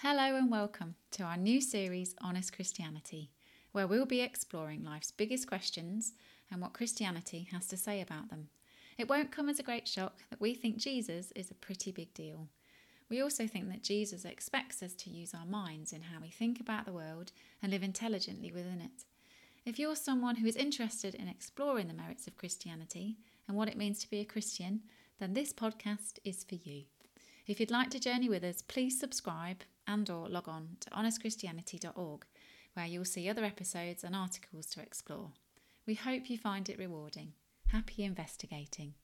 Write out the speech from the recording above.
Hello and welcome to our new series, Honest Christianity, where we'll be exploring life's biggest questions and what Christianity has to say about them. It won't come as a great shock that we think Jesus is a pretty big deal. We also think that Jesus expects us to use our minds in how we think about the world and live intelligently within it. If you're someone who is interested in exploring the merits of Christianity and what it means to be a Christian, then this podcast is for you. If you'd like to journey with us, please subscribe and or log on to honestchristianity.org where you'll see other episodes and articles to explore. We hope you find it rewarding. Happy investigating.